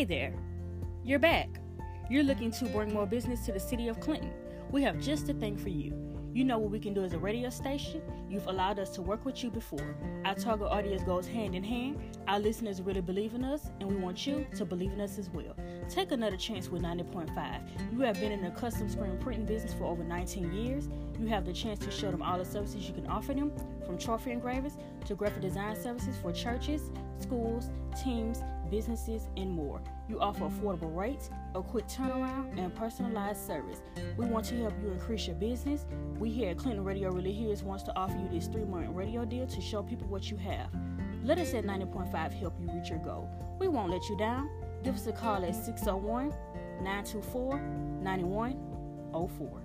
Hey there, you're back. You're looking to bring more business to the city of Clinton. We have just a thing for you. You know what we can do as a radio station. You've allowed us to work with you before. Our target audience goes hand in hand. Our listeners really believe in us, and we want you to believe in us as well. Take another chance with 90.5. You have been in the custom screen printing business for over 19 years. You have the chance to show them all the services you can offer them, from trophy engravers to graphic design services for churches, schools, teams, businesses, and more. You offer affordable rates, a quick turnaround, and personalized service. We want to help you increase your business. We here at Clinton Radio Really Hears wants to offer you this three month radio deal to show people what you have. Let us at 90.5 help you reach your goal. We won't let you down. Give us a call at 601 924 9104.